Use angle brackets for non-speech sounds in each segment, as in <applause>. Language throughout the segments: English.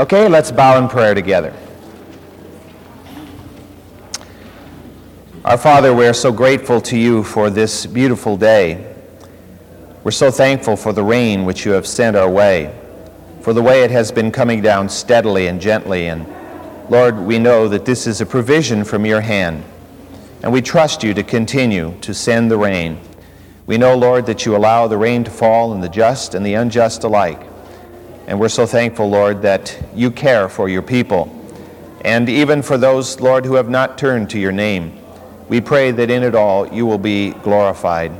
Okay, let's bow in prayer together. Our Father, we are so grateful to you for this beautiful day. We're so thankful for the rain which you have sent our way, for the way it has been coming down steadily and gently. And Lord, we know that this is a provision from your hand, and we trust you to continue to send the rain. We know, Lord, that you allow the rain to fall on the just and the unjust alike. And we're so thankful, Lord, that you care for your people. And even for those, Lord, who have not turned to your name, we pray that in it all you will be glorified.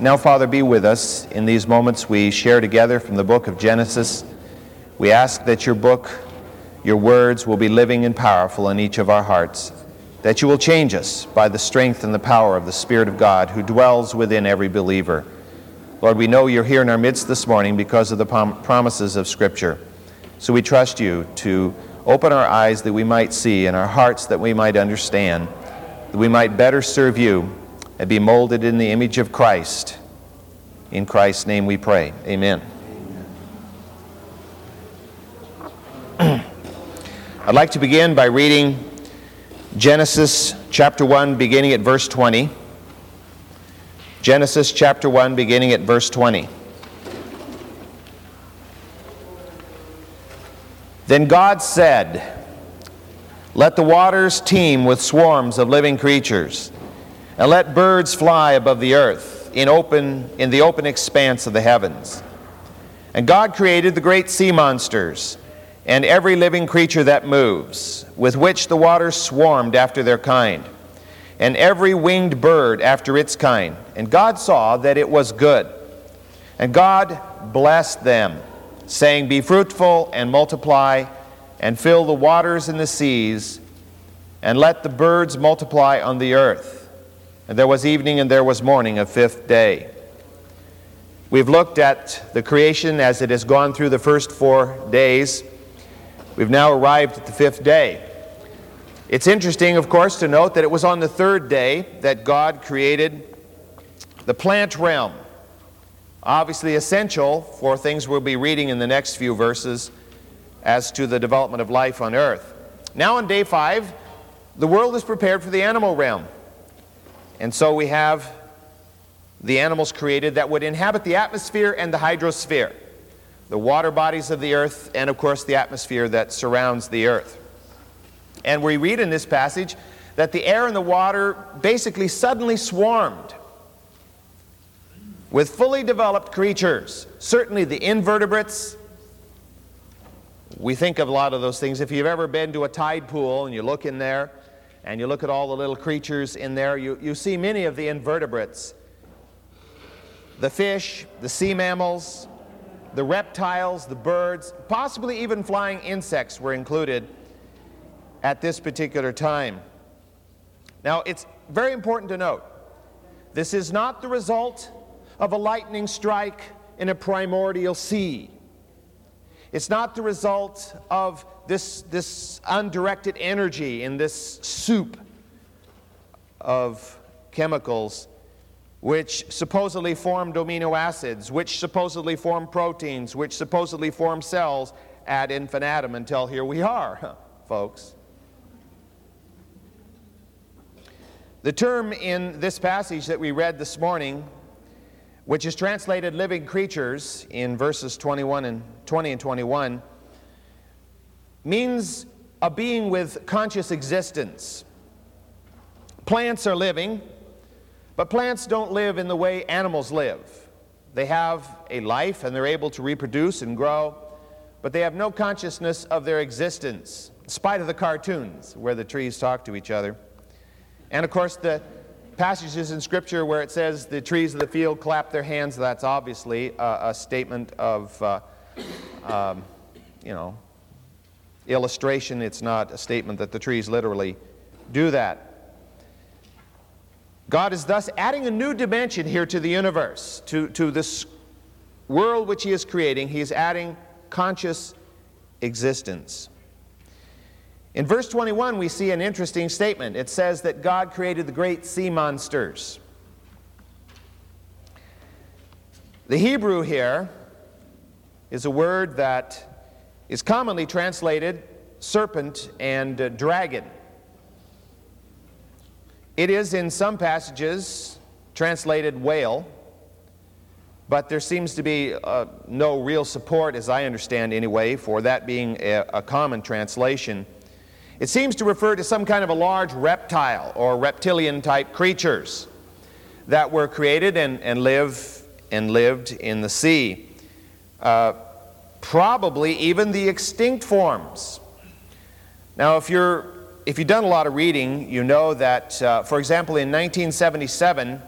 Now, Father, be with us in these moments we share together from the book of Genesis. We ask that your book, your words, will be living and powerful in each of our hearts, that you will change us by the strength and the power of the Spirit of God who dwells within every believer. Lord, we know you're here in our midst this morning because of the prom- promises of Scripture. So we trust you to open our eyes that we might see and our hearts that we might understand, that we might better serve you and be molded in the image of Christ. In Christ's name we pray. Amen. <clears throat> I'd like to begin by reading Genesis chapter 1, beginning at verse 20. Genesis chapter 1, beginning at verse 20. Then God said, Let the waters teem with swarms of living creatures, and let birds fly above the earth in, open, in the open expanse of the heavens. And God created the great sea monsters and every living creature that moves, with which the waters swarmed after their kind and every winged bird after its kind. And God saw that it was good. And God blessed them, saying, Be fruitful and multiply, and fill the waters and the seas, and let the birds multiply on the earth. And there was evening and there was morning, a fifth day. We've looked at the creation as it has gone through the first four days. We've now arrived at the fifth day. It's interesting, of course, to note that it was on the third day that God created the plant realm. Obviously, essential for things we'll be reading in the next few verses as to the development of life on earth. Now, on day five, the world is prepared for the animal realm. And so we have the animals created that would inhabit the atmosphere and the hydrosphere, the water bodies of the earth, and of course the atmosphere that surrounds the earth. And we read in this passage that the air and the water basically suddenly swarmed with fully developed creatures. Certainly the invertebrates. We think of a lot of those things. If you've ever been to a tide pool and you look in there and you look at all the little creatures in there, you, you see many of the invertebrates. The fish, the sea mammals, the reptiles, the birds, possibly even flying insects were included at this particular time. Now, it's very important to note this is not the result of a lightning strike in a primordial sea. It's not the result of this, this undirected energy in this soup of chemicals which supposedly formed amino acids, which supposedly form proteins, which supposedly form cells ad infinitum until here we are, <laughs> folks. The term in this passage that we read this morning, which is translated living creatures in verses 21 and 20 and 21, means a being with conscious existence. Plants are living, but plants don't live in the way animals live. They have a life and they're able to reproduce and grow, but they have no consciousness of their existence, in spite of the cartoons where the trees talk to each other. And of course, the passages in Scripture where it says the trees of the field clap their hands, that's obviously a, a statement of, uh, um, you know, illustration. It's not a statement that the trees literally do that. God is thus adding a new dimension here to the universe, to, to this world which He is creating. He is adding conscious existence. In verse 21, we see an interesting statement. It says that God created the great sea monsters. The Hebrew here is a word that is commonly translated serpent and uh, dragon. It is in some passages translated whale, but there seems to be uh, no real support, as I understand anyway, for that being a, a common translation. It seems to refer to some kind of a large reptile or reptilian type creatures that were created and, and live and lived in the sea. Uh, probably even the extinct forms. Now, if you're if you've done a lot of reading, you know that, uh, for example, in 1977,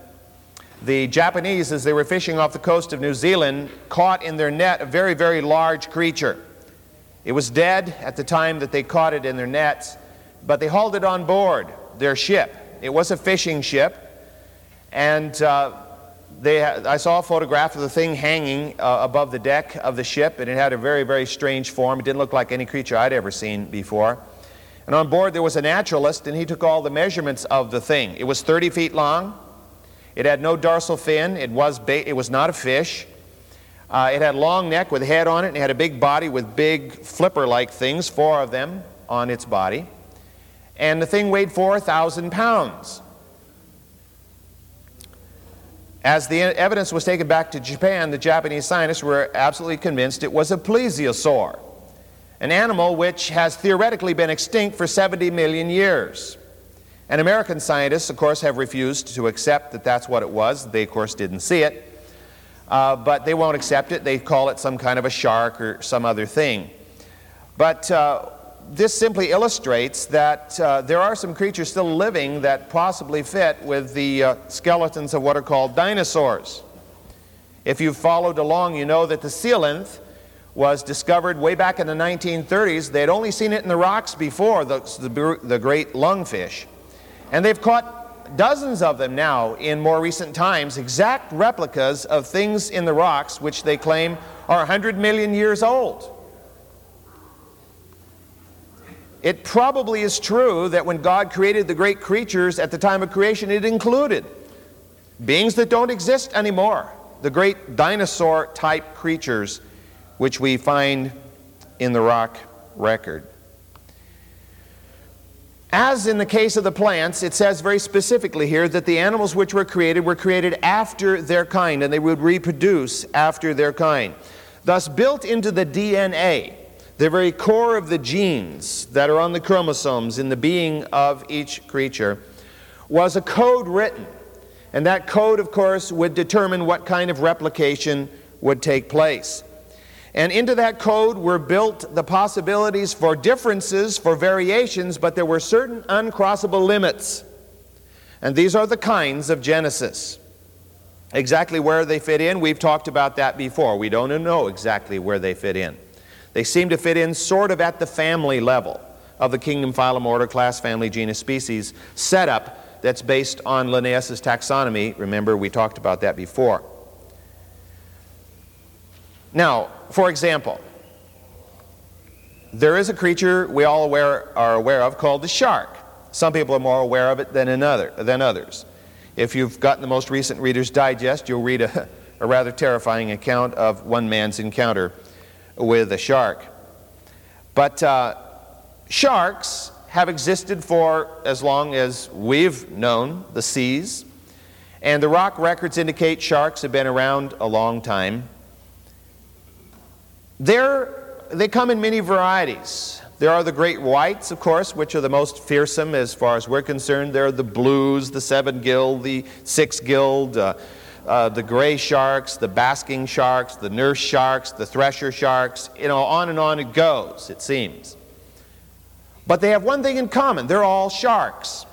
the Japanese, as they were fishing off the coast of New Zealand, caught in their net a very, very large creature. It was dead at the time that they caught it in their nets, but they hauled it on board their ship. It was a fishing ship, and uh, they, I saw a photograph of the thing hanging uh, above the deck of the ship, and it had a very, very strange form. It didn't look like any creature I'd ever seen before. And on board there was a naturalist, and he took all the measurements of the thing. It was 30 feet long. It had no dorsal fin. It was, ba- it was not a fish. Uh, it had a long neck with a head on it, and it had a big body with big flipper-like things, four of them on its body. And the thing weighed 4,000 pounds. As the evidence was taken back to Japan, the Japanese scientists were absolutely convinced it was a plesiosaur an animal which has theoretically been extinct for 70 million years. And American scientists, of course, have refused to accept that that's what it was. They, of course, didn't see it. Uh, but they won't accept it. They call it some kind of a shark or some other thing. But uh, this simply illustrates that uh, there are some creatures still living that possibly fit with the uh, skeletons of what are called dinosaurs. If you've followed along, you know that the coelacanth was discovered way back in the 1930s. They had only seen it in the rocks before, the, the, the great lungfish. And they've caught dozens of them now in more recent times, exact replicas of things in the rocks which they claim are 100 million years old. It probably is true that when God created the great creatures at the time of creation, it included beings that don't exist anymore, the great dinosaur type creatures which we find in the rock record. As in the case of the plants, it says very specifically here that the animals which were created were created after their kind and they would reproduce after their kind. Thus, built into the DNA, the very core of the genes that are on the chromosomes in the being of each creature, was a code written. And that code, of course, would determine what kind of replication would take place. And into that code were built the possibilities for differences, for variations, but there were certain uncrossable limits. And these are the kinds of Genesis. Exactly where they fit in, we've talked about that before. We don't know exactly where they fit in. They seem to fit in sort of at the family level of the kingdom, phylum, order, class, family, genus, species setup that's based on Linnaeus' taxonomy. Remember, we talked about that before. Now, for example, there is a creature we all aware, are aware of called the shark. Some people are more aware of it than, another, than others. If you've gotten the most recent Reader's Digest, you'll read a, <laughs> a rather terrifying account of one man's encounter with a shark. But uh, sharks have existed for as long as we've known the seas, and the rock records indicate sharks have been around a long time. They're, they come in many varieties. There are the great whites, of course, which are the most fearsome as far as we're concerned. There are the blues, the seven gilled, the six gilled, uh, uh, the gray sharks, the basking sharks, the nurse sharks, the thresher sharks. You know, on and on it goes, it seems. But they have one thing in common they're all sharks.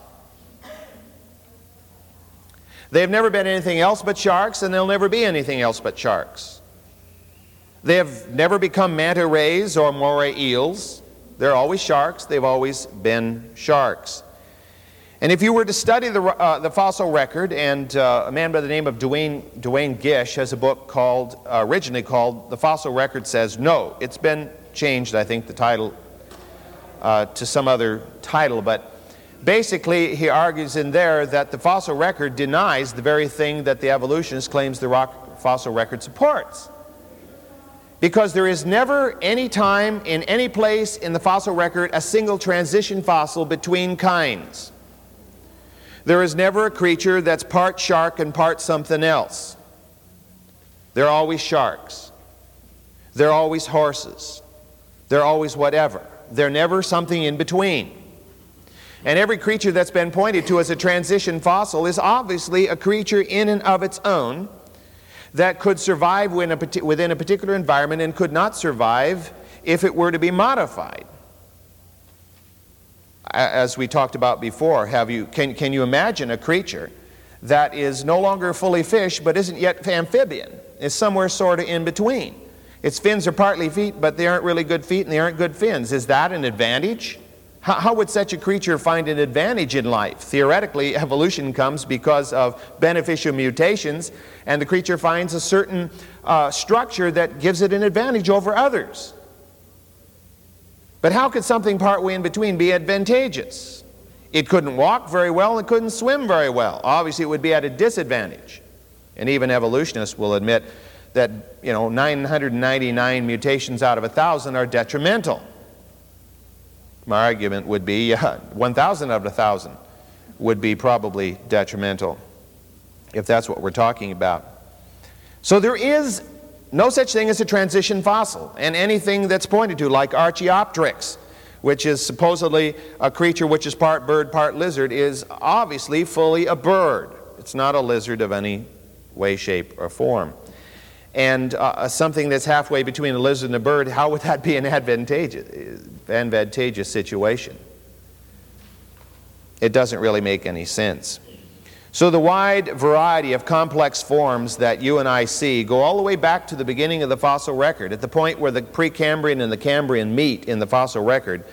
They have never been anything else but sharks, and they'll never be anything else but sharks. They have never become manta rays or moray eels. They're always sharks. They've always been sharks. And if you were to study the, uh, the fossil record, and uh, a man by the name of Duane, Gish has a book called, uh, originally called The Fossil Record Says No. It's been changed, I think, the title uh, to some other title, but basically he argues in there that the fossil record denies the very thing that the evolutionist claims the rock fossil record supports. Because there is never any time in any place in the fossil record a single transition fossil between kinds. There is never a creature that's part shark and part something else. They're always sharks. They're always horses. They're always whatever. They're never something in between. And every creature that's been pointed to as a transition fossil is obviously a creature in and of its own that could survive within a particular environment and could not survive if it were to be modified. As we talked about before, have you, can, can you imagine a creature that is no longer fully fish but isn't yet amphibian? Is somewhere sort of in between. Its fins are partly feet, but they aren't really good feet and they aren't good fins. Is that an advantage? How, how, would such a creature find an advantage in life? Theoretically, evolution comes because of beneficial mutations, and the creature finds a certain uh, structure that gives it an advantage over others. But how could something partway in between be advantageous? It couldn't walk very well and it couldn't swim very well. Obviously, it would be at a disadvantage. And even evolutionists will admit that, you know, 999 mutations out of 1,000 are detrimental. My argument would be yeah, <laughs> 1,000 out of 1,000 would be probably detrimental, if that's what we're talking about. So there is no such thing as a transition fossil, and anything that's pointed to, like Archaeopteryx, which is supposedly a creature which is part bird, part lizard, is obviously fully a bird. It's not a lizard of any way, shape, or form. And uh, something that's halfway between a lizard and a bird, how would that be an advantageous? advantageous situation. It doesn't really make any sense. So, the wide variety of complex forms that you and I see go all the way back to the beginning of the fossil record. At the point where the Precambrian and the Cambrian meet in the fossil record,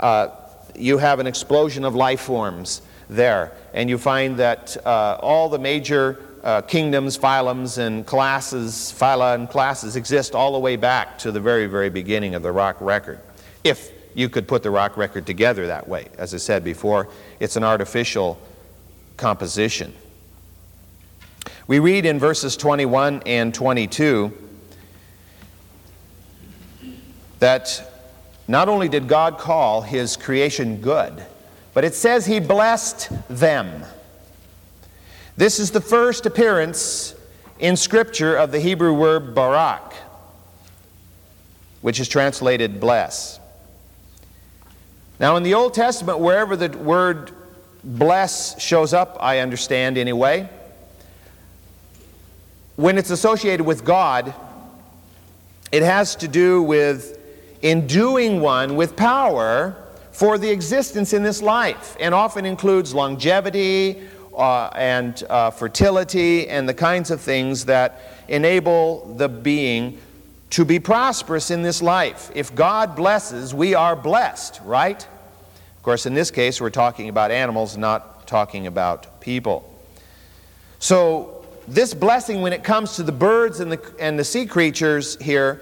uh, you have an explosion of life forms there. And you find that uh, all the major uh, kingdoms, phylums, and classes, phyla and classes exist all the way back to the very, very beginning of the rock record if you could put the rock record together that way. As I said before, it's an artificial composition. We read in verses 21 and 22 that not only did God call his creation good, but it says he blessed them. This is the first appearance in Scripture of the Hebrew word barak, which is translated bless. Now, in the Old Testament, wherever the word bless shows up, I understand anyway, when it's associated with God, it has to do with enduing one with power for the existence in this life, and often includes longevity uh, and uh, fertility and the kinds of things that enable the being to be prosperous in this life. If God blesses, we are blessed, right? Of course, in this case, we're talking about animals, not talking about people. So, this blessing, when it comes to the birds and the, and the sea creatures here,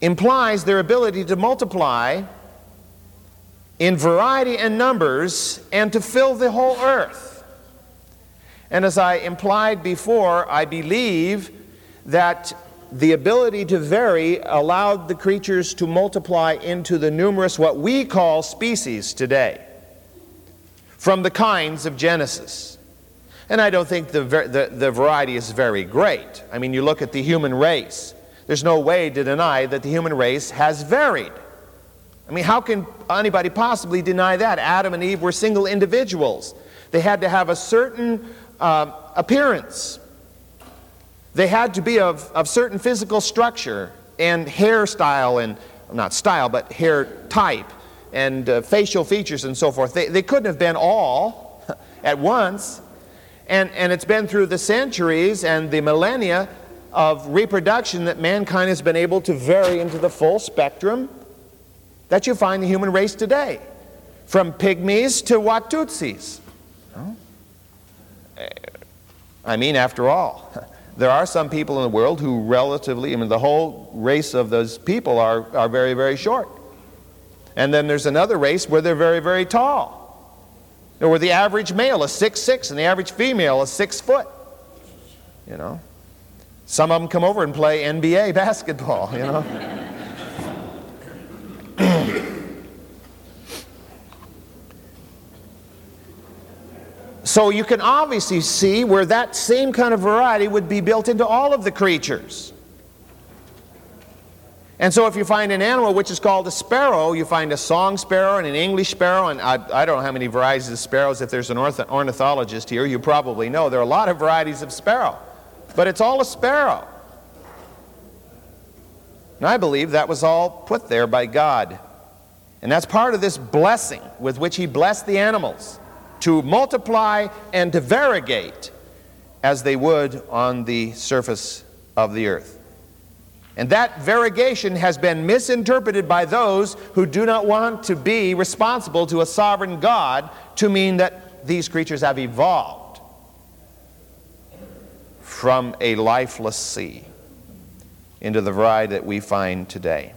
implies their ability to multiply in variety and numbers and to fill the whole earth. And as I implied before, I believe that the ability to vary allowed the creatures to multiply into the numerous, what we call species today, from the kinds of Genesis. And I don't think the, the, the, variety is very great. I mean, you look at the human race, there's no way to deny that the human race has varied. I mean, how can anybody possibly deny that? Adam and Eve were single individuals, they had to have a certain uh, appearance. They had to be of, of certain physical structure and hairstyle and, not style, but hair type and uh, facial features and so forth. They, they couldn't have been all <laughs> at once. And, and it's been through the centuries and the millennia of reproduction that mankind has been able to vary into the full spectrum that you find the human race today, from pygmies to Watutsis. I mean, after all, <laughs> there are some people in the world who relatively, I mean, the whole race of those people are, are very, very short. And then there's another race where they're very, very tall. Where the average male is six six and the average female is six foot. You know? Some of them come over and play NBA <laughs> basketball, you know. So you can obviously see where that same kind of variety would be built into all of the creatures. And so if you find an animal which is called a sparrow, you find a song sparrow and an English sparrow, and I, I don't know how many varieties of sparrows. If there's an ornithologist here, you probably know there are a lot of varieties of sparrow. But it's all a sparrow. And I believe that was all put there by God. And that's part of this blessing with which He blessed the animals to multiply and to variegate as they would on the surface of the earth. And that variegation has been misinterpreted by those who do not want to be responsible to a sovereign God to mean that these creatures have evolved from a lifeless sea into the variety that we find today.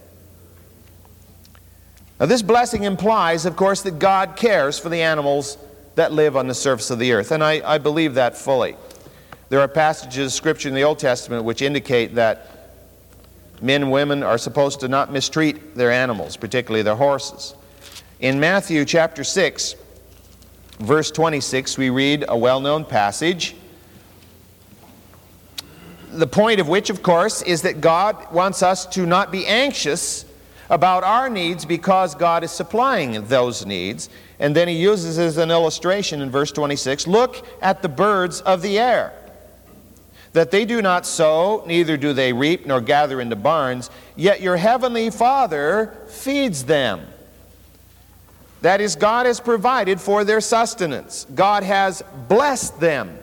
Now, this blessing implies, of course, that God cares for the animals that live on the surface of the earth, and I, I believe that fully. There are passages of Scripture in the Old Testament which indicate that men and women are supposed to not mistreat their animals, particularly their horses. In Matthew chapter 6, verse 26, we read a well known passage. The point of which, of course, is that God wants us to not be anxious about our needs because God is supplying those needs. And then he uses as an illustration in verse 26 look at the birds of the air that they do not sow, neither do they reap, nor gather into barns, yet your heavenly Father feeds them. That is, God has provided for their sustenance. God has blessed them.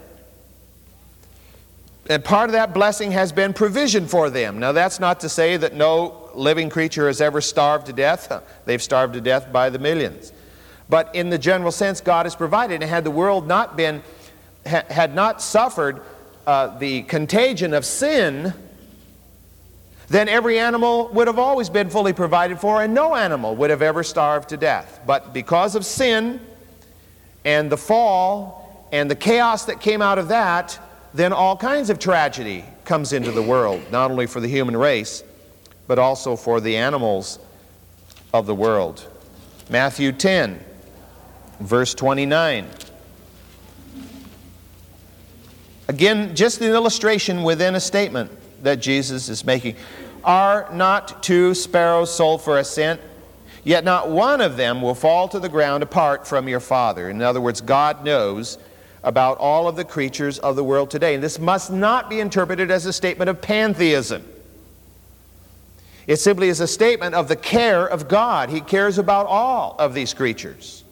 And part of that blessing has been provision for them. Now, that's not to say that no living creature has ever starved to death. They've starved to death by the millions. But in the general sense, God has provided. And had the world not been, had not suffered uh, the contagion of sin, then every animal would have always been fully provided for, and no animal would have ever starved to death. But because of sin and the fall and the chaos that came out of that, then all kinds of tragedy comes into the world, not only for the human race, but also for the animals of the world. Matthew 10, verse 29. Again, just an illustration within a statement that Jesus is making. Are not two sparrows sold for a cent? Yet not one of them will fall to the ground apart from your Father. In other words, God knows about all of the creatures of the world today. And this must not be interpreted as a statement of pantheism. It simply is a statement of the care of God. He cares about all of these creatures.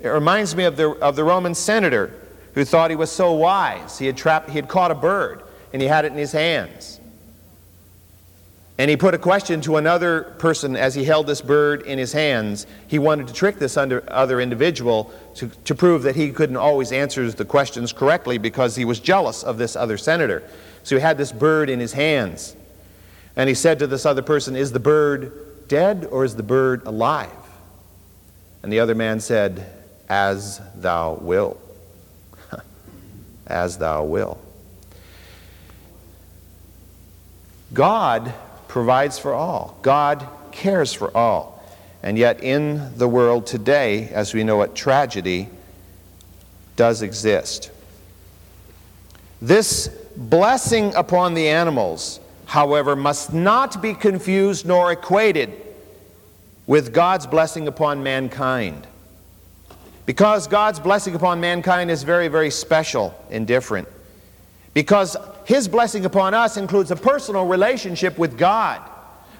It reminds me of the, of the Roman senator who thought he was so wise. He had, trapped, he had caught a bird and he had it in his hands. And he put a question to another person as he held this bird in his hands. He wanted to trick this other individual to, to prove that he couldn't always answer the questions correctly because he was jealous of this other senator. So he had this bird in his hands. And he said to this other person, Is the bird dead or is the bird alive? And the other man said, as thou wilt. <laughs> as thou wilt. God provides for all. God cares for all. And yet, in the world today, as we know it, tragedy does exist. This blessing upon the animals, however, must not be confused nor equated with God's blessing upon mankind. Because God's blessing upon mankind is very, very special and different. Because His blessing upon us includes a personal relationship with God,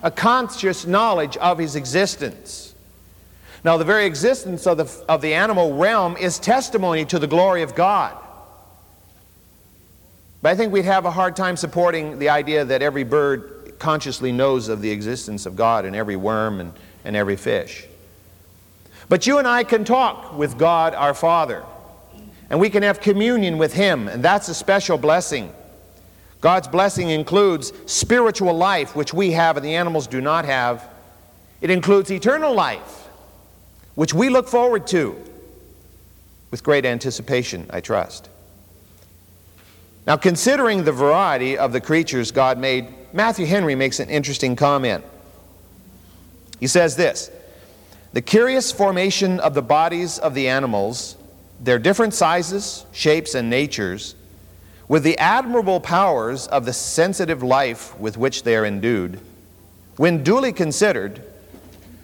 a conscious knowledge of His existence. Now, the very existence of the, of the animal realm is testimony to the glory of God. But I think we'd have a hard time supporting the idea that every bird consciously knows of the existence of God and every worm and, and every fish. But you and I can talk with God our Father, and we can have communion with Him, and that's a special blessing. God's blessing includes spiritual life, which we have and the animals do not have. It includes eternal life, which we look forward to with great anticipation, I trust. Now, considering the variety of the creatures God made, Matthew Henry makes an interesting comment. He says this The curious formation of the bodies of the animals, their different sizes, shapes, and natures, with the admirable powers of the sensitive life with which they are endued, when duly considered,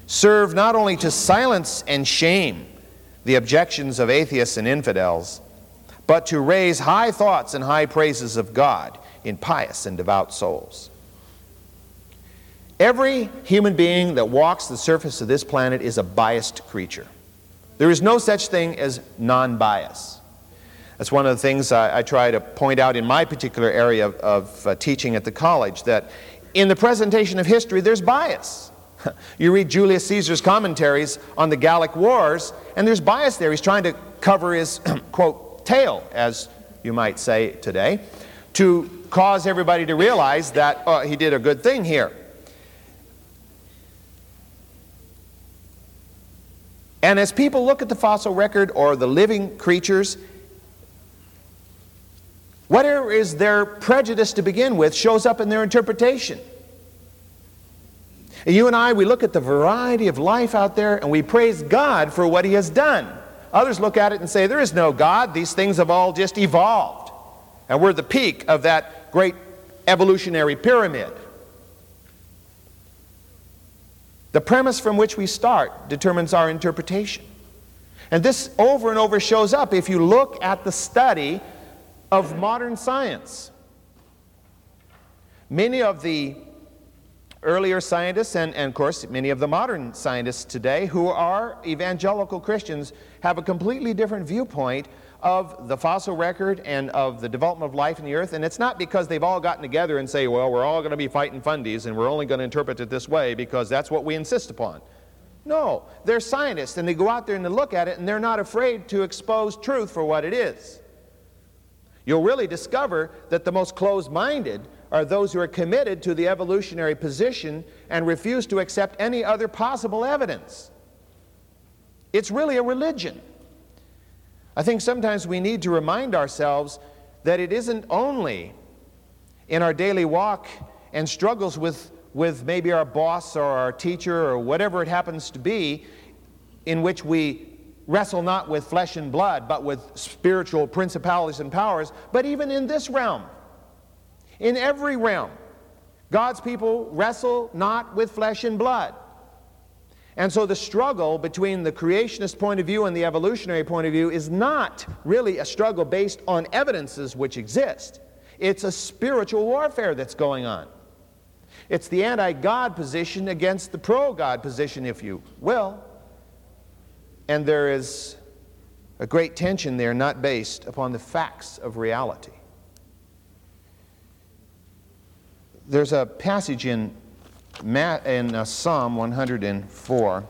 serve not only to silence and shame the objections of atheists and infidels, but to raise high thoughts and high praises of God in pious and devout souls. Every human being that walks the surface of this planet is a biased creature. There is no such thing as non bias. That's one of the things I, I, try to point out in my particular area of, of uh, teaching at the college that in the presentation of history, there's bias. <laughs> You read Julius Caesar's commentaries on the Gallic Wars, and there's bias there. He's trying to cover his, <clears throat> quote, tail, as you might say today, to cause everybody to realize that uh, he did a good thing here. And as people look at the fossil record or the living creatures, whatever is their prejudice to begin with shows up in their interpretation. And you and I, we look at the variety of life out there and we praise God for what He has done. Others look at it and say, There is no God. These things have all just evolved. And we're the peak of that great evolutionary pyramid. The premise from which we start determines our interpretation. And this over and over shows up if you look at the study of modern science. Many of the earlier scientists, and, and, of course many of the modern scientists today who are evangelical Christians, have a completely different viewpoint of the fossil record and of the development of life in the earth. And it's not because they've all gotten together and say, well, we're all going to be fighting fundies and we're only going to interpret it this way because that's what we insist upon. No, they're scientists and they go out there and they look at it and they're not afraid to expose truth for what it is. You'll really discover that the most closed minded are those who are committed to the evolutionary position and refuse to accept any other possible evidence. It's really a religion. I think sometimes we need to remind ourselves that it isn't only in our daily walk and struggles with, with maybe our boss or our teacher or whatever it happens to be, in which we wrestle not with flesh and blood, but with spiritual principalities and powers, but even in this realm, in every realm, God's people wrestle not with flesh and blood. And so the struggle between the creationist point of view and the evolutionary point of view is not really a struggle based on evidences which exist. It's a spiritual warfare that's going on. It's the anti God position against the pro God position, if you will. And there is a great tension there, not based upon the facts of reality. There's a passage in in uh, Psalm 104.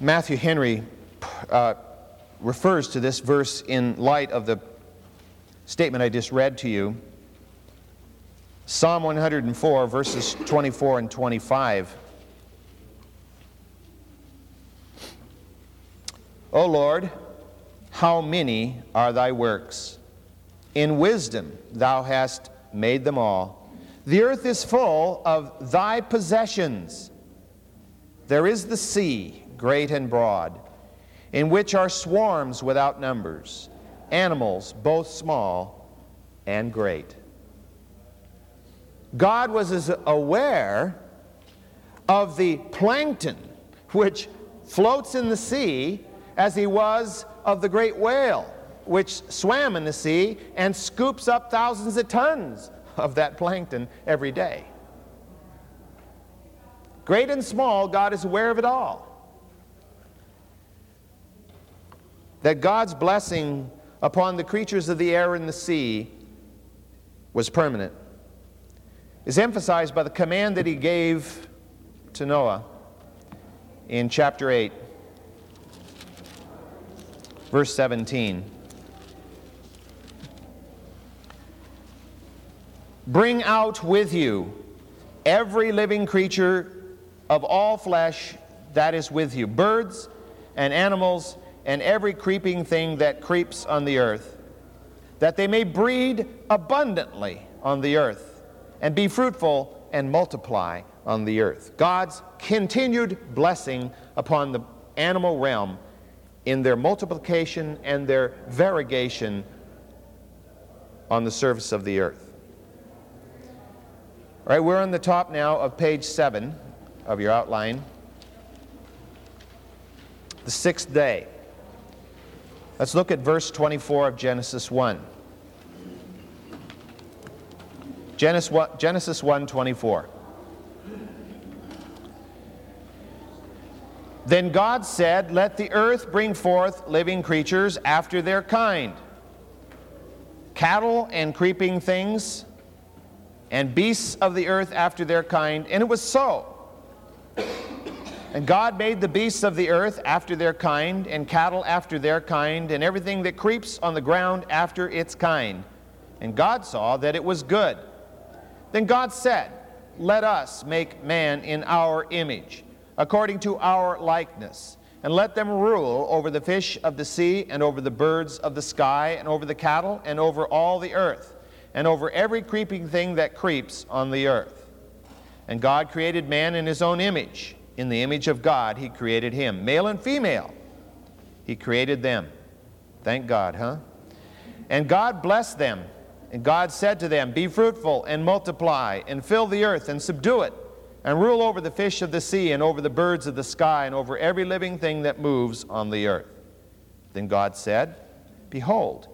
Matthew Henry uh, refers to this verse in light of the statement I just read to you. Psalm 104, verses 24 and 25. O Lord, how many are thy works? In wisdom thou hast made them all. The earth is full of thy possessions. There is the sea, great and broad, in which are swarms without numbers, animals both small and great. God was as aware of the plankton which floats in the sea as he was of the great whale which swam in the sea and scoops up thousands of tons of that plankton every day. Great and small, God is aware of it all. That God's blessing upon the creatures of the air and the sea was permanent is emphasized by the command that he gave to Noah in chapter 8, verse 17. Bring out with you every living creature of all flesh that is with you, birds and animals and every creeping thing that creeps on the earth, that they may breed abundantly on the earth, and be fruitful and multiply on the earth. God's continued blessing upon the animal realm in their multiplication and their variegation on the surface of the earth. All right, we're on the top now of page 7 of your outline. The sixth day. Let's look at verse 24 of Genesis 1. Genesis 1, Genesis 1 24. Then God said, Let the earth bring forth living creatures after their kind, cattle and creeping things, and beasts of the earth after their kind. And it was so. And God made the beasts of the earth after their kind, and cattle after their kind, and everything that creeps on the ground after its kind. And God saw that it was good. Then God said, Let us make man in our image according to our likeness. And let them rule over the fish of the sea, and over the birds of the sky, and over the cattle, and over all the earth, and over every creeping thing that creeps on the earth. And God created man in his own image. In the image of God, he created him. Male and female, he created them. Thank God, huh? And God blessed them. And God said to them, Be fruitful and multiply, and fill the earth and subdue it and rule over the fish of the sea, and over the birds of the sky, and over every living thing that moves on the earth. Then God said, Behold,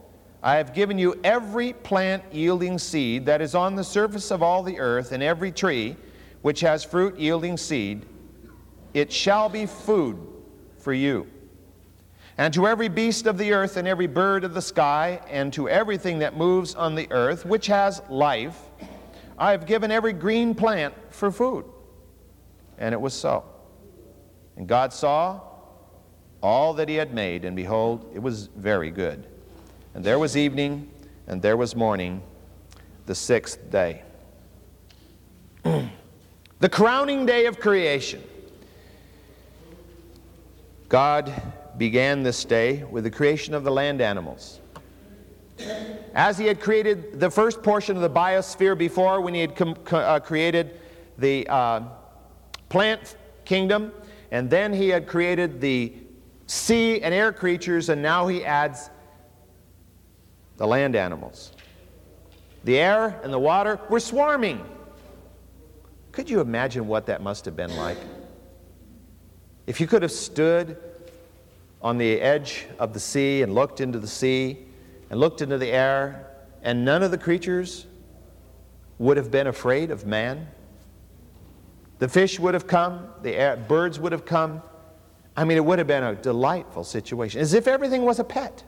I have given you every plant yielding seed that is on the surface of all the earth, and every tree which has fruit yielding seed. It shall be food for you. And to every beast of the earth, and every bird of the sky, and to everything that moves on the earth, which has life, I have given every green plant for food. And it was so. And God saw all that he had made, and behold, it was very good. And there was evening, and there was morning, the sixth day. <clears throat> the crowning day of creation. God began this day with the creation of the land animals. As he had created the first portion of the biosphere before, when he had com- uh, created the uh, plant kingdom, and then he had created the sea and air creatures, and now he adds the land animals. The air and the water were swarming. Could you imagine what that must have been like? If you could have stood on the edge of the sea and looked into the sea and looked into the air, and none of the creatures would have been afraid of man. The fish would have come, the air, birds would have come. I mean, it would have been a delightful situation, as if everything was a pet.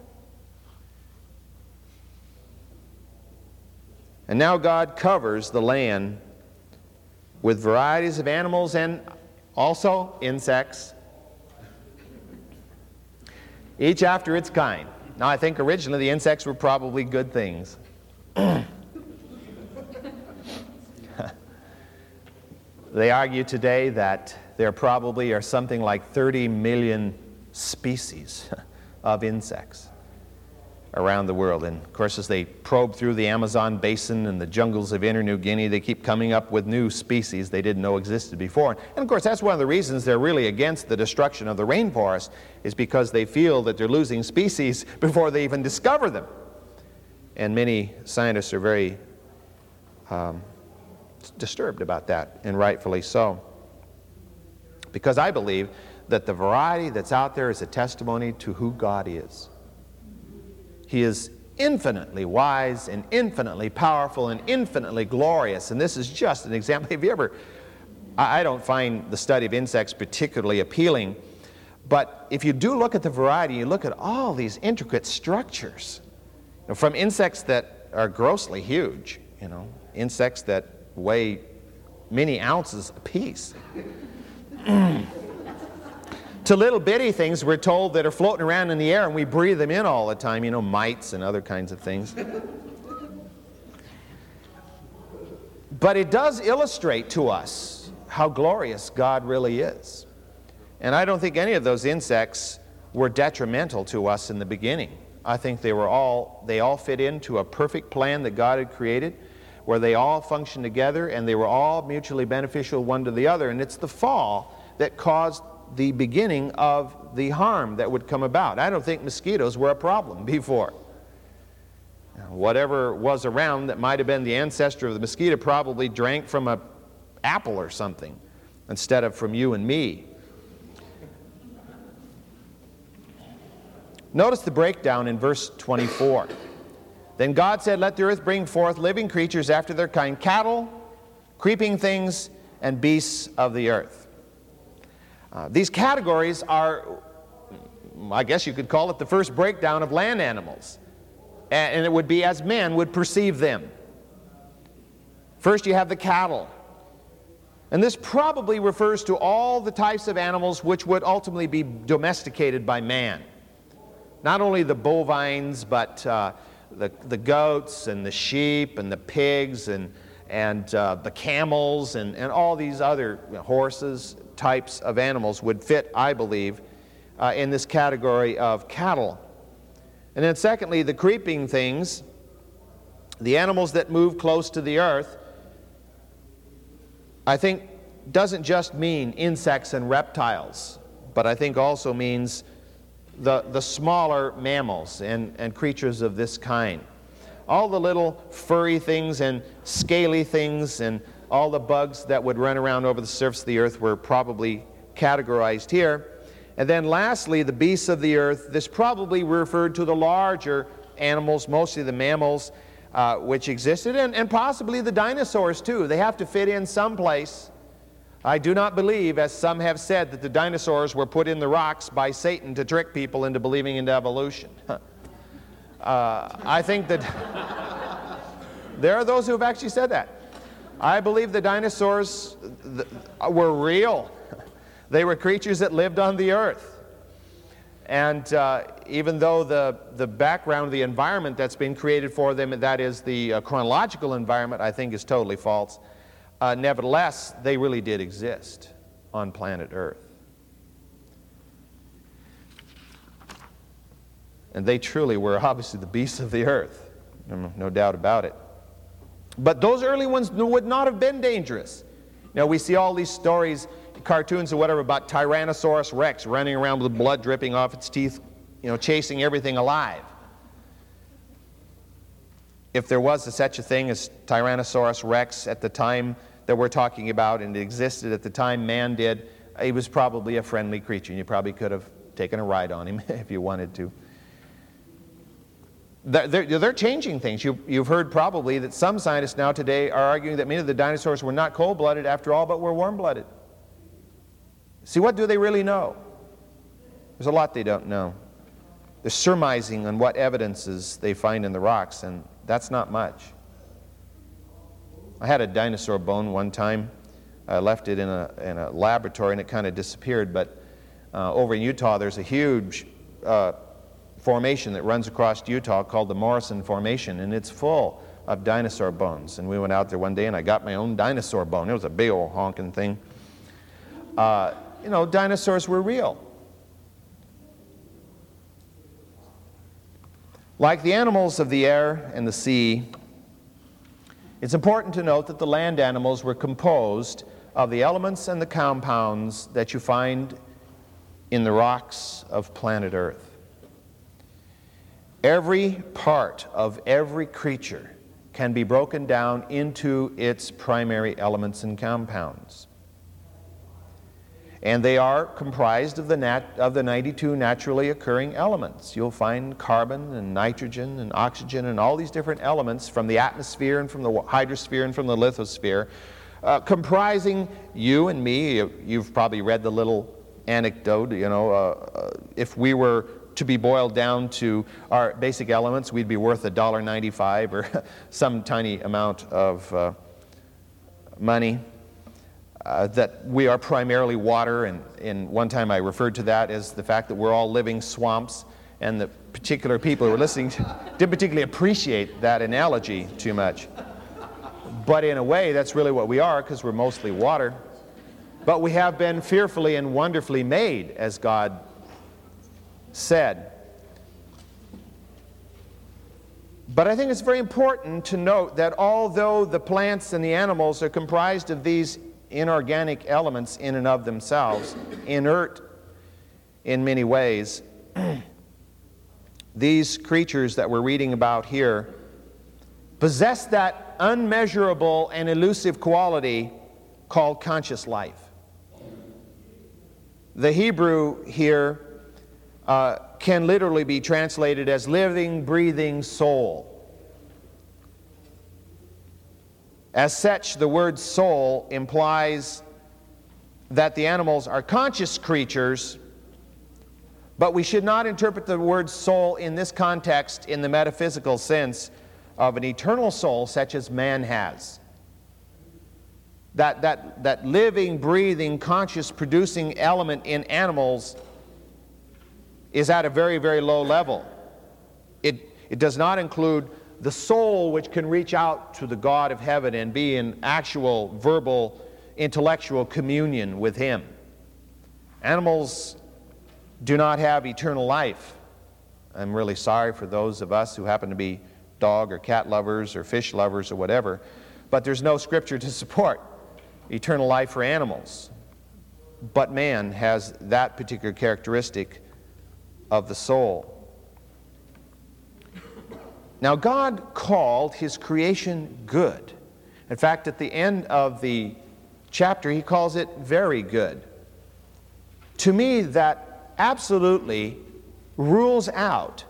And now God covers the land with varieties of animals and also insects, each after its kind. Now, I think originally the insects were probably good things. <coughs> they argue today that there probably are something like 30 million species <laughs> of insects around the world. And of course, as they probe through the Amazon basin and the jungles of inner New Guinea, they keep coming up with new species they didn't know existed before. And of course, that's one of the reasons they're really against the destruction of the rainforest, is because they feel that they're losing species <laughs> before they even discover them. And many scientists are very um, disturbed about that, and rightfully so. Because I believe that the variety that's out there is a testimony to who God is. He is infinitely wise and infinitely powerful and infinitely glorious. And this is just an example. <laughs> Have you ever, I don't find the study of insects particularly appealing, but if you do look at the variety, you look at all these intricate structures, you know, from insects that are grossly huge, you know, insects that weigh many ounces apiece. <clears throat> to little bitty things we're told that are floating around in the air and we breathe them in all the time, you know, mites and other kinds of things. but it does illustrate to us how glorious God really is. And I don't think any of those insects were detrimental to us in the beginning. I think they were all they all fit into a perfect plan that God had created where they all functioned together and they were all mutually beneficial one to the other and it's the fall that caused the beginning of the harm that would come about. I don't think mosquitoes were a problem <laughs> before. Whatever was around that might have been the ancestor of the mosquito probably drank from a apple or something instead of from you and me. Notice the breakdown in verse 24. Then God said, Let the earth bring forth living creatures after their kind, cattle, creeping things, and beasts of the earth. Uh, these categories are, I guess you could call it the first breakdown of land animals. And it would be as men would perceive them. First, you have the cattle. And this probably refers to all the types of animals which would ultimately be domesticated by man. Not only the bovines, but uh, the, the goats and the sheep and the pigs and, and uh, the camels and, and all these other you know, horses, types of animals would fit, I believe, uh, in this category of cattle. And then, secondly, the creeping things, the animals that move close to the earth, I think doesn't just mean insects and reptiles, but I think also means the, the smaller mammals and, and creatures of this kind. All the little furry things and scaly things and all the bugs that would run around over the surface of the earth were probably categorized here. And then lastly, the beasts of the earth. This probably referred to the larger animals, mostly the mammals, uh, which existed, and, and possibly the dinosaurs too. They have to fit in someplace. I do not believe, as some have said, that the dinosaurs were put in the rocks by Satan to trick people into believing in evolution. <laughs> uh, I think that <laughs> there are those who have actually said that. I believe the dinosaurs were real. They were creatures that lived on the earth. And uh, even though the, the background, the environment that's been created for them, that is the uh, chronological environment, I think is totally false, uh, nevertheless, they really did exist on planet Earth. And they truly were <laughs> obviously the beasts of the earth, no doubt about it. But those early ones would not have been dangerous. Now, we see all these stories cartoons or whatever about Tyrannosaurus rex running around with blood dripping off its teeth, you know, chasing everything alive. If there was a, such a thing as Tyrannosaurus rex at the time that we're talking about and it existed at the time man did, he was probably a friendly creature. And you probably could have taken a ride on him <laughs> if you wanted to. They're, they're, changing things. You, you've heard probably that some scientists now today are arguing that many of the dinosaurs were not cold blooded after all, but were warm blooded. See, what do they really know? There's a lot they don't know. They're surmising on what evidences they find in the rocks, and that's not much. I had a dinosaur bone one time. I left it in a, in a laboratory and it kind of disappeared, but uh, over in Utah, there's a huge uh, formation that runs across Utah called the Morrison Formation, and it's full of dinosaur bones. And we went out there one day and I got my own dinosaur bone. It was a big old honking thing. Uh, you know, dinosaurs were real. Like the animals of the air and the sea, it's important to note that the land animals were composed of the elements and the compounds that you find in the rocks of planet Earth. Every part of every creature can be broken down into its primary elements and compounds and they are comprised of the, nat- of the 92 naturally occurring elements. You'll find carbon and nitrogen and oxygen and all these different elements from the atmosphere and from the hydrosphere and from the lithosphere, uh, comprising you and me. You've probably read the little anecdote, you know, uh, uh, if we were to be boiled down to our basic elements, we'd be worth $1.95 or <laughs> some tiny amount of uh, money uh, that we are primarily water, and, and one time I referred to that as the fact that we're all living swamps, and the particular people who were listening didn't particularly appreciate that analogy too much. But in a way, that's really what we are because we're mostly water. But we have been fearfully and wonderfully made, as God said. But I think it's very important to note that although the plants and the animals are comprised of these inorganic elements in and of themselves, inert in many ways, <clears throat> these creatures that we're reading about here possess that unmeasurable and elusive quality called conscious life. The Hebrew here uh, can literally be translated as living, breathing soul. As such, the word soul implies that the animals are conscious creatures, but we should not interpret the word soul in this context in the metaphysical sense of an eternal soul such as man has. That, that, that living, breathing, conscious, producing element in animals is at a very, very low level. It, it does not include the soul which can reach out to the God of heaven and be in actual verbal, intellectual communion with Him. Animals do not have eternal life. I'm really sorry for those of us who happen to be dog or cat lovers or fish lovers or whatever, but there's no scripture to support eternal life for animals. But man has that particular characteristic of the soul. Now, God called his creation good. In fact, at the end of the chapter, he calls it very good. To me, that absolutely rules out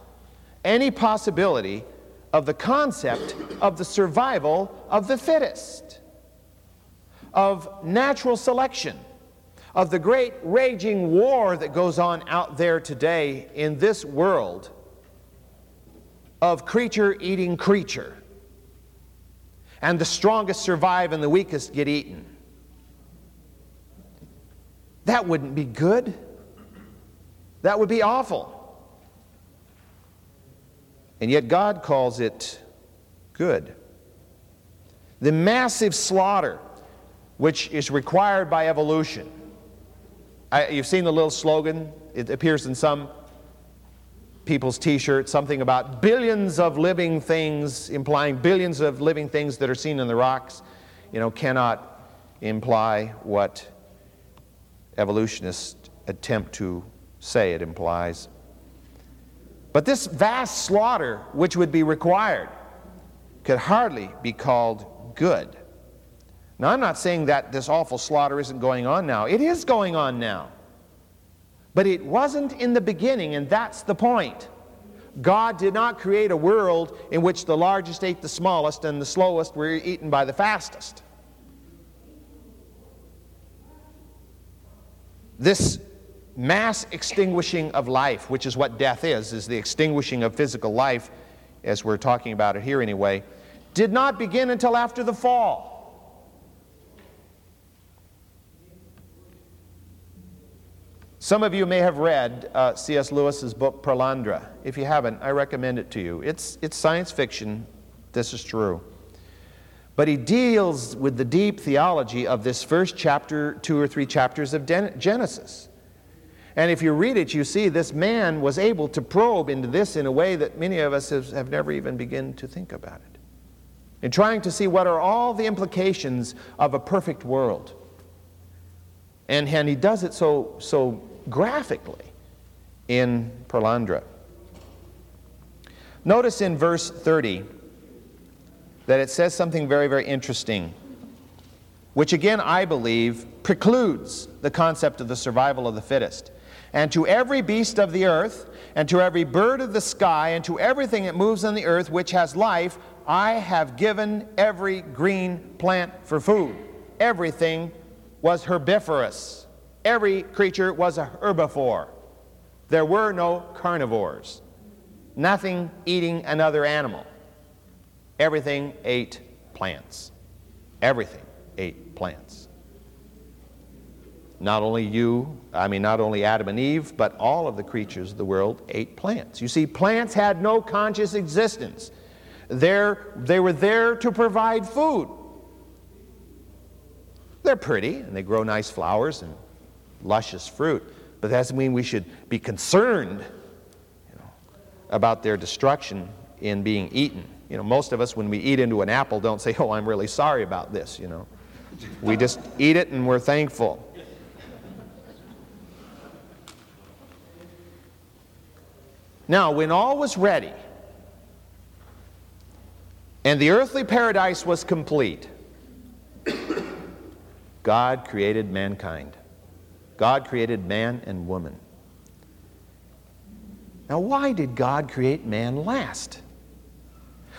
any possibility of the concept of the survival of the fittest, of natural selection, of the great raging war that goes on out there today in this world of creature eating creature. And the strongest survive and the weakest get eaten. That wouldn't be good. That would be awful. And yet God calls it good. The massive slaughter which is required by evolution. I, you've seen the little slogan, it appears in some people's t shirts, something about billions of living things, implying billions of living things that are seen in the rocks, you know, cannot imply what evolutionists attempt to say it implies. But this vast slaughter which would be required could hardly be called good. Now, I'm not saying that this awful slaughter isn't going on now. It is going on now. But it wasn't in the beginning, and that's the point. God did not create a world in which the largest ate the smallest and the slowest were eaten by the fastest. This mass extinguishing of life, which is what death is, is the extinguishing of physical life, as we're talking about it here anyway, did not begin until after the fall. Some of you may have read uh, C.S. Lewis's book Perelandra. If you haven't, I recommend it to you. It's, it's science fiction. This is true. But he deals with the deep theology of this first chapter, two or three chapters of Genesis. And if you read it, you see this man was able to probe into this in a way that many of us have, have never even begun to think about it. In trying to see what are all the implications of a perfect world. And, and he does it so, so graphically in Perelandra. Notice in verse 30 that it says something very, very interesting, which again I believe precludes the concept of the survival of the fittest and to every beast of the earth, and to every bird of the sky, and to everything that moves on the earth which has life, I have given every green plant for food. Everything was herbivorous. Every creature was a herbivore. There were no carnivores. Nothing eating another animal. Everything ate plants. Everything ate plants. Not only you, I mean, not only Adam and Eve, but all of the creatures of the world ate plants. You see, plants had no conscious existence. They're, they were there to provide food. They're pretty and they grow nice flowers and luscious fruit, but that doesn't mean we should be concerned about their destruction in being eaten. You know, most of us, when we eat into an apple, don't say, Oh, I'm really sorry about this, you know. We just eat it and we're thankful. Now, when all was ready and the earthly paradise was complete, <coughs> God created mankind. God created man and woman. Now, why did God create man last?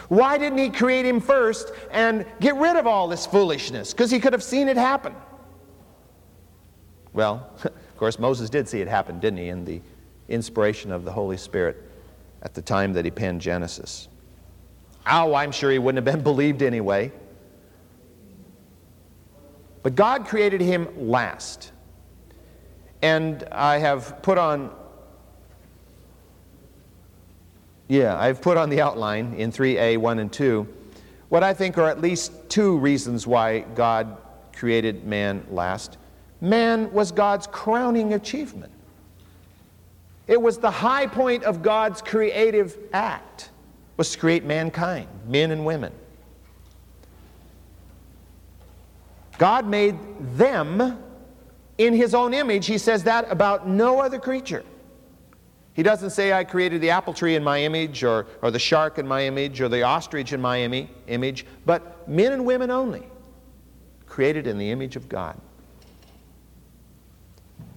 Why didn't he create him first and get rid of all this foolishness? Because he could have seen it happen. Well, <laughs> of course, Moses did see it happen, didn't he, in the inspiration of the Holy Spirit at the time that he penned Genesis. Oh, I'm sure he wouldn't have been <laughs> believed anyway. But God created him last. And I have put on, yeah, I've put on the outline in 3a, 1 and 2, what I think are at least two reasons why God created man last. Man was God's crowning achievement. It was the high point of God's creative act, was to create mankind, men and women. God made them in his own image. He says that about no other creature. He doesn't say, I created the apple tree in my image, or, or the shark in my image, or the ostrich in my image, but men and women only, created in the image of God.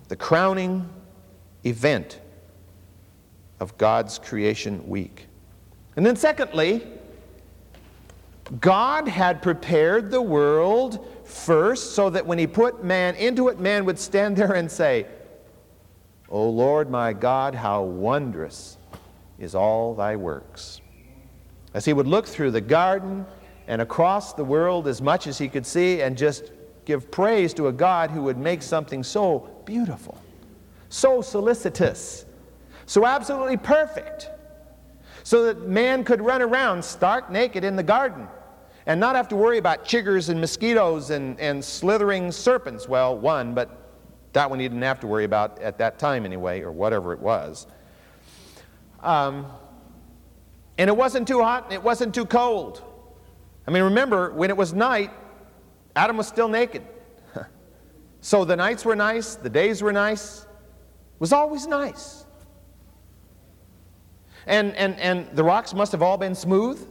The crowning event of God's creation week. And then, secondly, God had prepared the world first so that when He put man into it, man would stand there and say, O Lord my God, how wondrous is all thy works. As he would look through the garden and across the world as much as he could see and just give praise to a God who would make something so beautiful, so solicitous, so absolutely perfect, so that man could run around stark naked in the garden and not have to worry about chiggers and mosquitoes and, and slithering serpents. Well, one, but that one he didn't have to worry about at that time anyway, or whatever it was. Um, and it wasn't too hot and it wasn't too cold. I mean, remember, when it was night, Adam was still naked. <laughs> so the nights were nice, the days were nice. It was always nice. And, and, and the rocks must have all been smooth.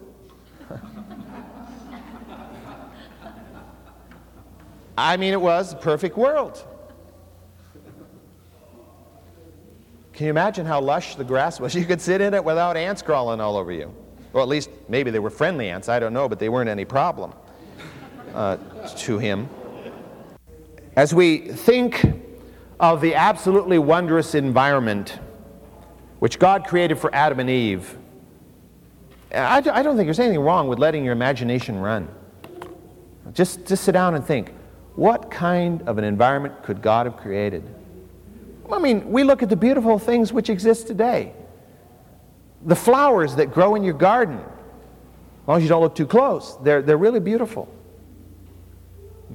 I mean, it was a perfect world. Can you imagine how lush the grass was? <laughs> You could sit in it without ants crawling all over you. Well, at least maybe they were friendly ants, I don't know, but they weren't any problem uh, to him. As we think of the absolutely wondrous environment which God created for Adam and Eve, I, I don't think there's anything wrong with letting your imagination run. Just, just sit down and think what kind of an environment could God have created? I mean, we look at the beautiful things which exist today. The flowers that grow in your garden, as long as you don't look too close, they're, they're really beautiful.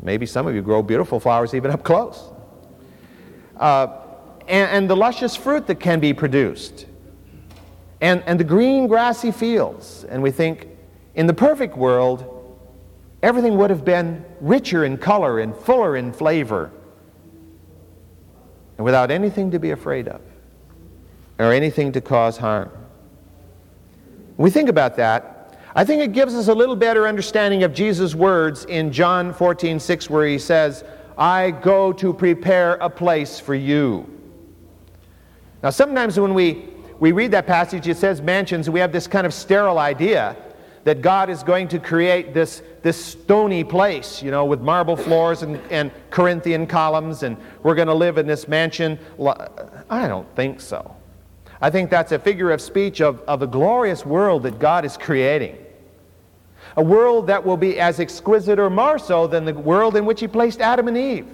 Maybe some of you grow beautiful flowers even up close. Uh, and, and the luscious fruit that can be produced. And, and the green grassy fields. And we think, in the perfect world, everything would have been richer in color and fuller in flavor, and without anything to be afraid of or anything to cause harm. When we think about that, I think it gives us a little better understanding of Jesus' words in John 14, 6, where he says, I go to prepare a place for you. Now, sometimes when we, we read that passage, it says mansions, we have this kind of sterile idea that God is going to create this, this stony place, you know, with marble floors and, and Corinthian columns, and we're going to live in this mansion. I don't think so. I think that's a figure of speech of, of a glorious world that God is creating. A world that will be as exquisite or more so than the world in which He placed Adam and Eve.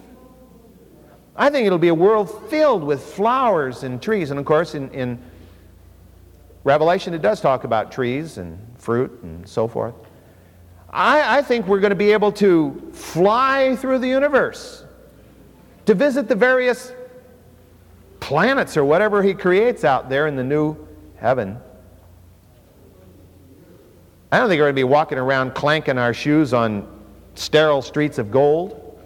I think it'll be a world filled with flowers and trees. And of course, in, in Revelation, it does talk about trees and fruit and so forth. I, I think we're going to be able to fly through the universe to visit the various planets or whatever he creates out there in the new heaven I don't think we're going to be walking around clanking our shoes on sterile streets of gold.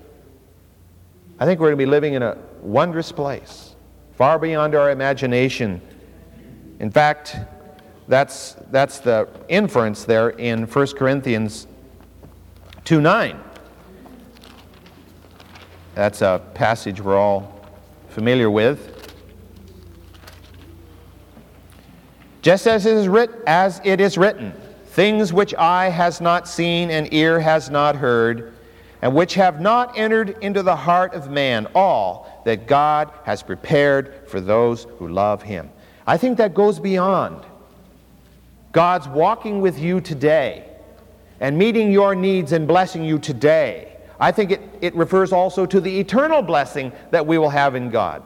I think we're going to be living in a wondrous place, far beyond our imagination. In fact, that's, that's the inference there in 1 Corinthians 2 9. That's a passage we're all familiar with. Just as it is, writ- as it is written, things which eye has not seen and ear has not heard, and which have not entered into the heart of man, all that God has prepared for those who love him. I think that goes beyond God's walking with you today and meeting your needs and blessing you today. I think it, it refers also to the eternal blessing that we will have in God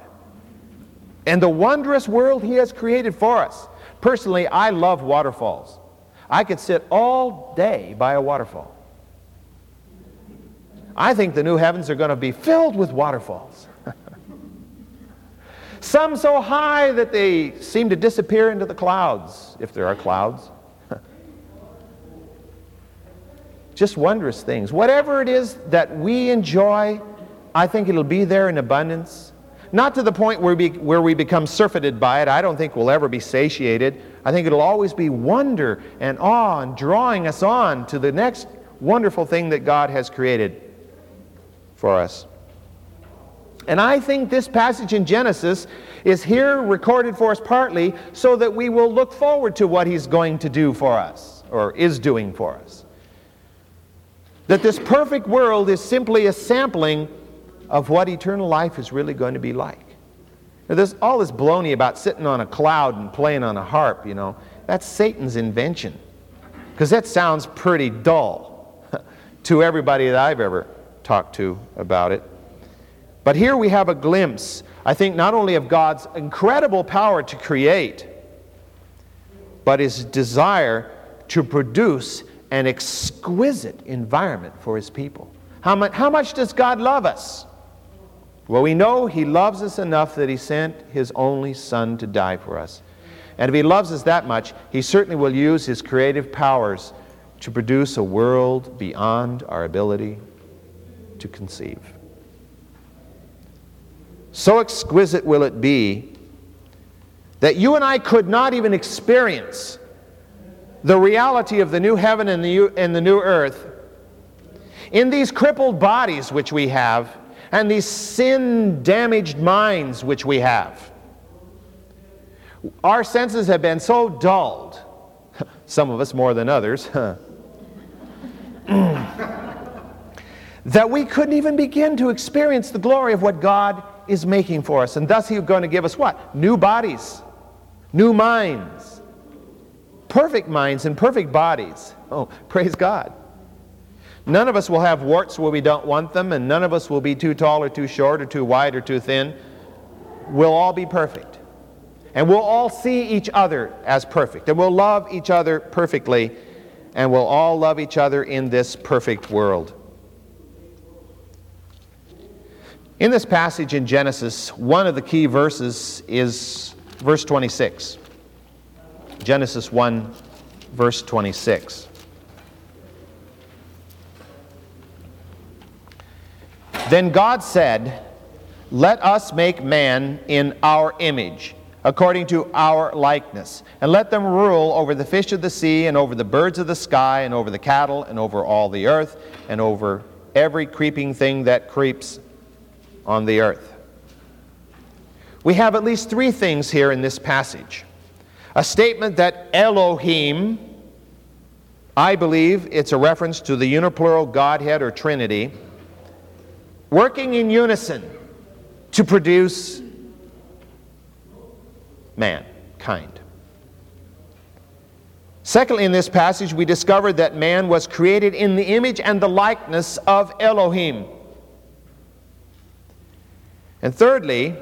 and the wondrous world He has created for us. Personally, I love waterfalls. I could sit all day by a waterfall. I think the new heavens are going to be filled with waterfalls. Some so high that they seem to disappear into the clouds, if there are clouds. <laughs> Just wondrous things. Whatever it is that we enjoy, I think it'll be there in abundance. Not to the point where we, where we become surfeited by it. I don't think we'll ever be satiated. I think it'll always be wonder and awe and drawing us on to the next wonderful thing that God has created for us. And I think this passage in Genesis is here recorded for us partly so that we will look forward to what He's going to do for us, or is doing for us. That this perfect world is simply a sampling of what eternal life is really going to be like. Now, there's all this baloney about sitting on a cloud and playing on a harp, you know. That's Satan's invention. Because that sounds pretty dull <laughs> to everybody that I've ever talked to about it. But here we have a glimpse, I think, not only of God's incredible power to create, but his desire to produce an exquisite environment for his people. How much, how much does God love us? Well, we know he loves us enough that he sent his only son to die for us. And if he loves us that much, he certainly will use his creative powers to produce a world beyond our ability to conceive. So exquisite will it be that you and I could not even experience the reality of the new heaven and the, and the new earth in these crippled bodies which we have and these sin damaged minds which we have. Our senses have been so dulled, <laughs> some of us more than others, <laughs> that we couldn't even begin to experience the glory of what God is making for us. And thus, He's going to give us what? New bodies, new minds, perfect minds and perfect bodies. Oh, <laughs> praise God. None of us will have warts where we don't want them, and none of us will be too tall or too short or too wide or too thin. We'll all be perfect. And we'll all see each other as perfect. And we'll love each other perfectly. And we'll all love each other in this perfect world. In this passage in Genesis, one of the key verses is verse 26. Genesis 1, verse 26. Then God said, Let us make man in our image, according to our likeness, and let them rule over the fish of the sea, and over the birds of the sky, and over the cattle, and over all the earth, and over every creeping thing that creeps on the earth. We have at least three things here in this passage. A statement that Elohim, I believe it's a reference to the uniplural Godhead or Trinity, working in unison to produce mankind. Secondly, in this passage, we discovered that man was created in the image and the likeness of Elohim. And thirdly,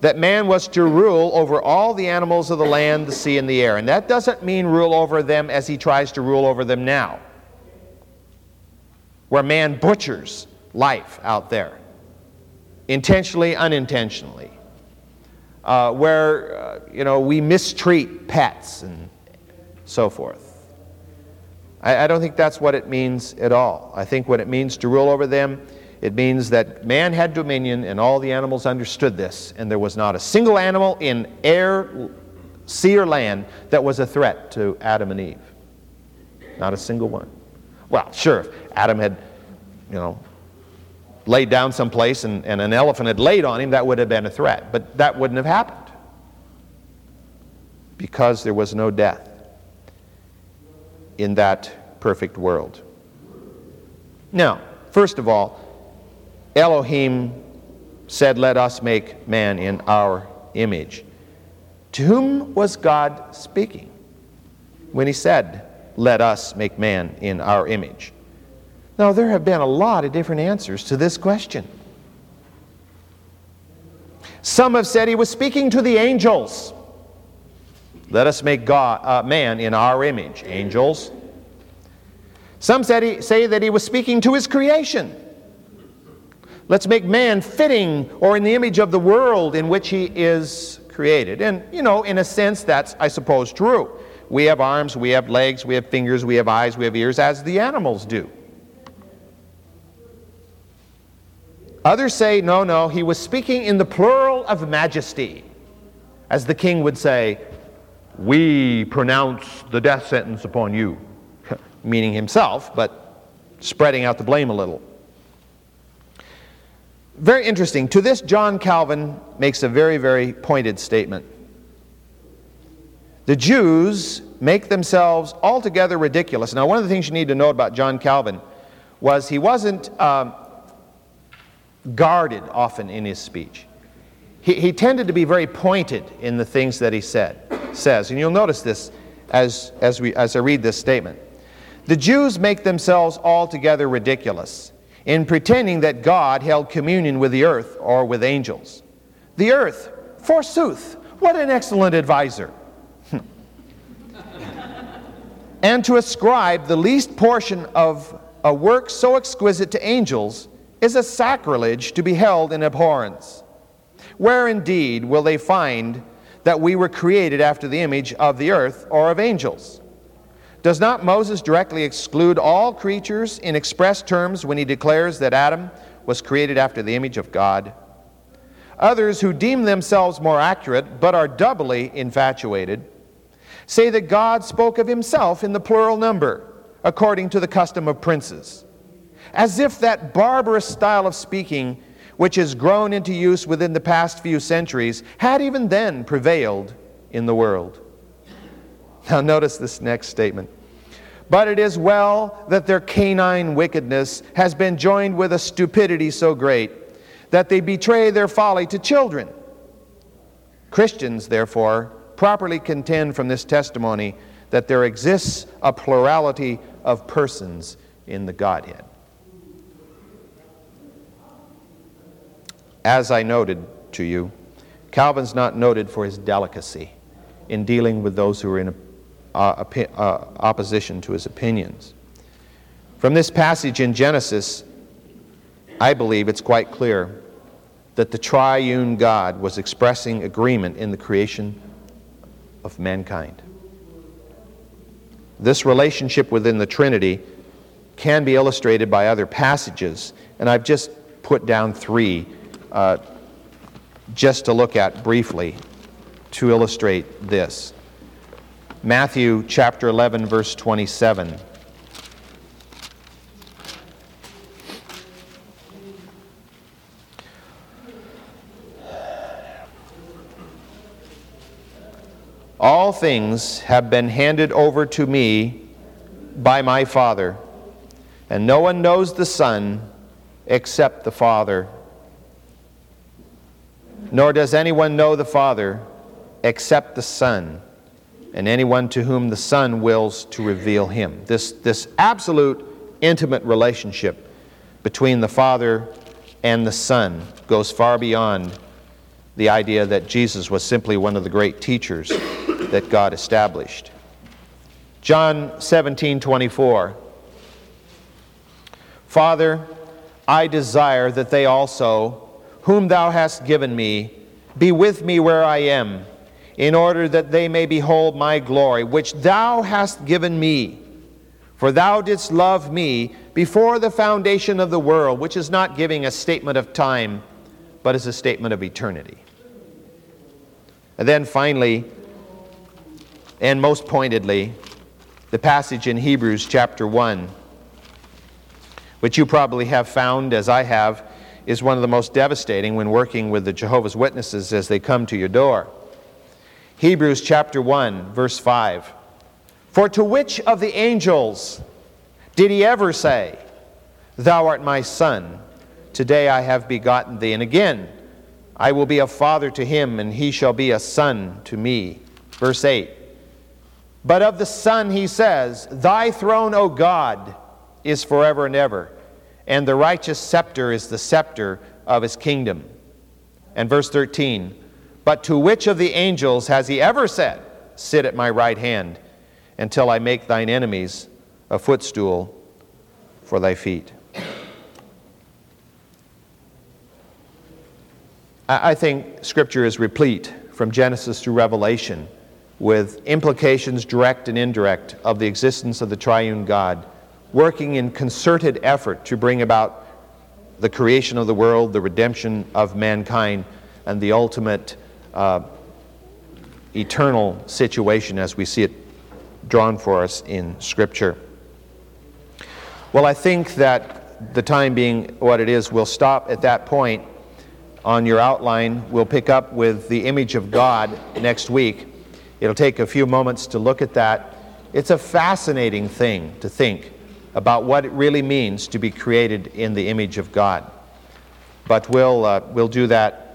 that man was to rule over all the animals of the land, the sea, and the air. And that doesn't mean rule over them as he tries to rule over them now, where man butchers life out there, intentionally, unintentionally, uh, where uh, you know we mistreat pets and so forth. I, I don't think that's what it means at all. I think what it means to rule over them, it means that man had dominion and all the animals understood this, and there was not a single animal in air, sea, or land that was a threat to Adam and Eve. Not a single one. Well, sure, if Adam had, you know, laid down someplace and, and an elephant had laid on him, that would have been a threat. But that wouldn't have happened because there was no death in that perfect world. Now, first of all, Elohim said, Let us make man in our image. To whom was God speaking when he said, Let us make man in our image? Now, there have been a lot of different answers to this question. Some have said he was speaking to the angels. Let us make God, uh, man in our image, angels. Some said he, say that he was speaking to his creation. Let's make man fitting or in the image of the world in which he is created. And, you know, in a sense, that's, I suppose, true. We have arms, we have legs, we have fingers, we have eyes, we have ears, as the animals do. Others say, no, no, he was speaking in the plural of majesty. As the king would say, we pronounce the death sentence upon you, <laughs> meaning himself, but spreading out the blame a little. Very interesting. To this, John Calvin makes a very, very pointed statement. The Jews make themselves altogether ridiculous. Now, one of the things you need to know about John Calvin was he wasn't um, guarded often in his speech. He, he tended to be very pointed in the things that he said says. And you'll notice this as, as, we, as I read this statement. The Jews make themselves altogether ridiculous in pretending that God held communion with the earth or with angels. The earth, forsooth, what an excellent adviser. Hmm. and to ascribe the least portion of a work so exquisite to angels is a sacrilege to be held in abhorrence. Where indeed will they find that we were created after the image of the earth or of angels. Does not Moses directly exclude all creatures in express terms when he declares that Adam was created after the image of God? Others who deem themselves more accurate but are doubly infatuated say that God spoke of himself in the plural number according to the custom of princes, as if that barbarous style of speaking which has grown into use within the past few centuries, had even then prevailed in the world. Now, notice this next statement. But it is well that their canine wickedness has been joined with a stupidity so great that they betray their folly to children. Christians, therefore, properly contend from this testimony that there exists a plurality of persons in the Godhead. As I noted to you, Calvin's not noted for his delicacy in dealing with those who are in uh, uh, opposition to his opinions. From this passage in Genesis, I believe it's quite clear that the triune God was expressing agreement in the creation of mankind. This relationship within the Trinity can be illustrated by other passages, and I've just put down three uh, just to look at briefly to illustrate this. Matthew chapter 11, verse 27. All things have been handed over to me by my Father, and no one knows the Son except the Father nor does anyone know the Father except the Son, and anyone to whom the Son wills to reveal him. This, this absolute intimate relationship between the Father and the Son goes far beyond the idea that Jesus was simply one of the great teachers that God established. John 17 24. Father, I desire that they also whom thou hast given me, be with me where I am, in order that they may behold my glory, which thou hast given me. For thou didst love me before the foundation of the world, which is not giving a statement of time, but is a statement of eternity. And then finally, and most pointedly, the passage in Hebrews chapter 1, which you probably have found, as I have, is one of the most devastating when working with the Jehovah's Witnesses as they come to your door. Hebrews chapter 1, verse 5. For to which of the angels did he ever say, Thou art my son, today I have begotten thee? And again, I will be a father to him, and he shall be a son to me. Verse 8. But of the Son he says, Thy throne, O God, is forever and ever, and the righteous scepter is the scepter of his kingdom. And verse 13. But to which of the angels has he ever said, Sit at my right hand until I make thine enemies a footstool for thy feet? I think Scripture is replete from Genesis through Revelation with implications, direct and indirect, of the existence of the triune God, working in concerted effort to bring about the creation of the world, the redemption of mankind, and the ultimate uh, eternal situation as we see it drawn for us in Scripture. Well, I think that the time being what it is, we'll stop at that point on your outline. We'll pick up with the image of God next week. It'll take a few moments to look at that. It's a fascinating thing to think about what it really means to be created in the image of God. But we'll, uh, we'll, do, that,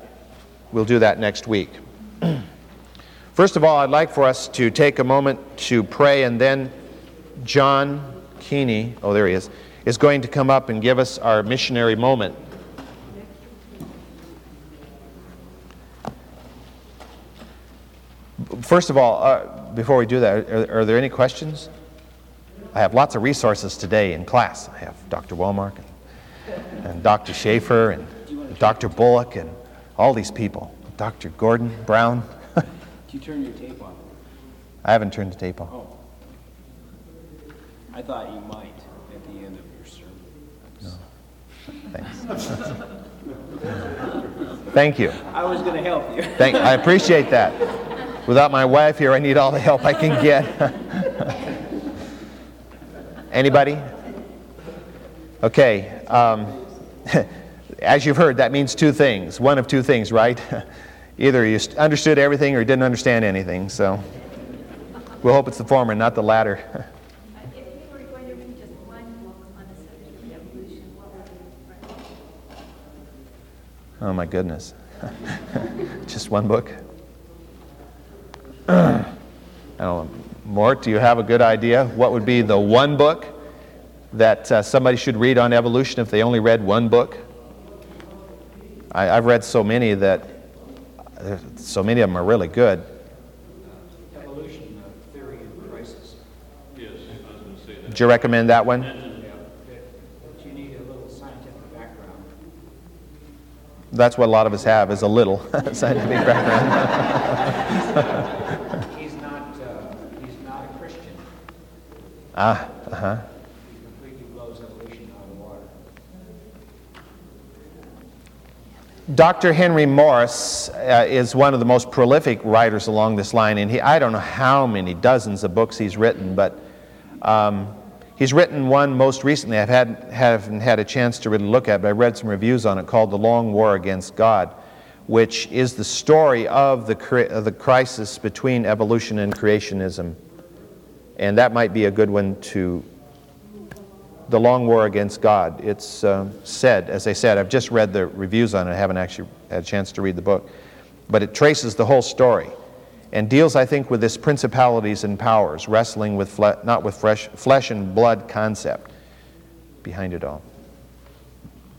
we'll do that next week. <clears throat> First of all, I'd like for us to take a moment to pray, and then John Keeney, oh, there he is, is going to come up and give us our missionary moment. First of all, uh, before we do that, are, are, there any questions? I have lots of resources today in class. I have Dr. Wellmark and, and Dr. Schaefer and Dr. Bullock and all these people. Dr. Gordon Brown. <laughs> Do you turn your tape on? I haven't turned the tape on. Oh. I thought you might at the end of your sermon. No. Thanks. Thank you. I was going to help you. Thank, I appreciate that. Without my wife here, I need all the help I can get. <laughs> Anybody? Okay. Um, <laughs> as you've heard, that means two things. One of two things, right? <laughs> Either you understood everything or you didn't understand anything. So we'll hope it's the former, not the latter. <laughs> Oh my goodness. <laughs> just one book? Know. <clears throat> Mort, do you have a good idea? What would be the one book that uh, somebody should read on evolution if they only read one book? I, have read so many that uh, so many of them are really good. Evolution uh, Theory and Crisis. Yes, I was going to say that. Would you recommend that one? But you need a little scientific background. That's what a lot of us have, is a little <laughs> scientific background. he's not, uh, he's not a Christian. ah, uh-huh. He completely blows evolution out of the water. Dr. Henry Morris uh, is one of the most prolific writers along this line, and he, I don't know how many dozens of books he's written, but um, he's written one most recently I've had, haven't had a chance to really look at, but I read some reviews on it called The Long War Against God, which is the story of the, of the crisis between evolution and creationism. And that might be a good one to the long war against God. It's uh, said, as I said, I've just read the reviews on it. I haven't actually had a chance to read the book. But it traces the whole story and deals, I think, with this principalities and powers, wrestling with, fle- not with fresh, flesh and blood concept behind it all.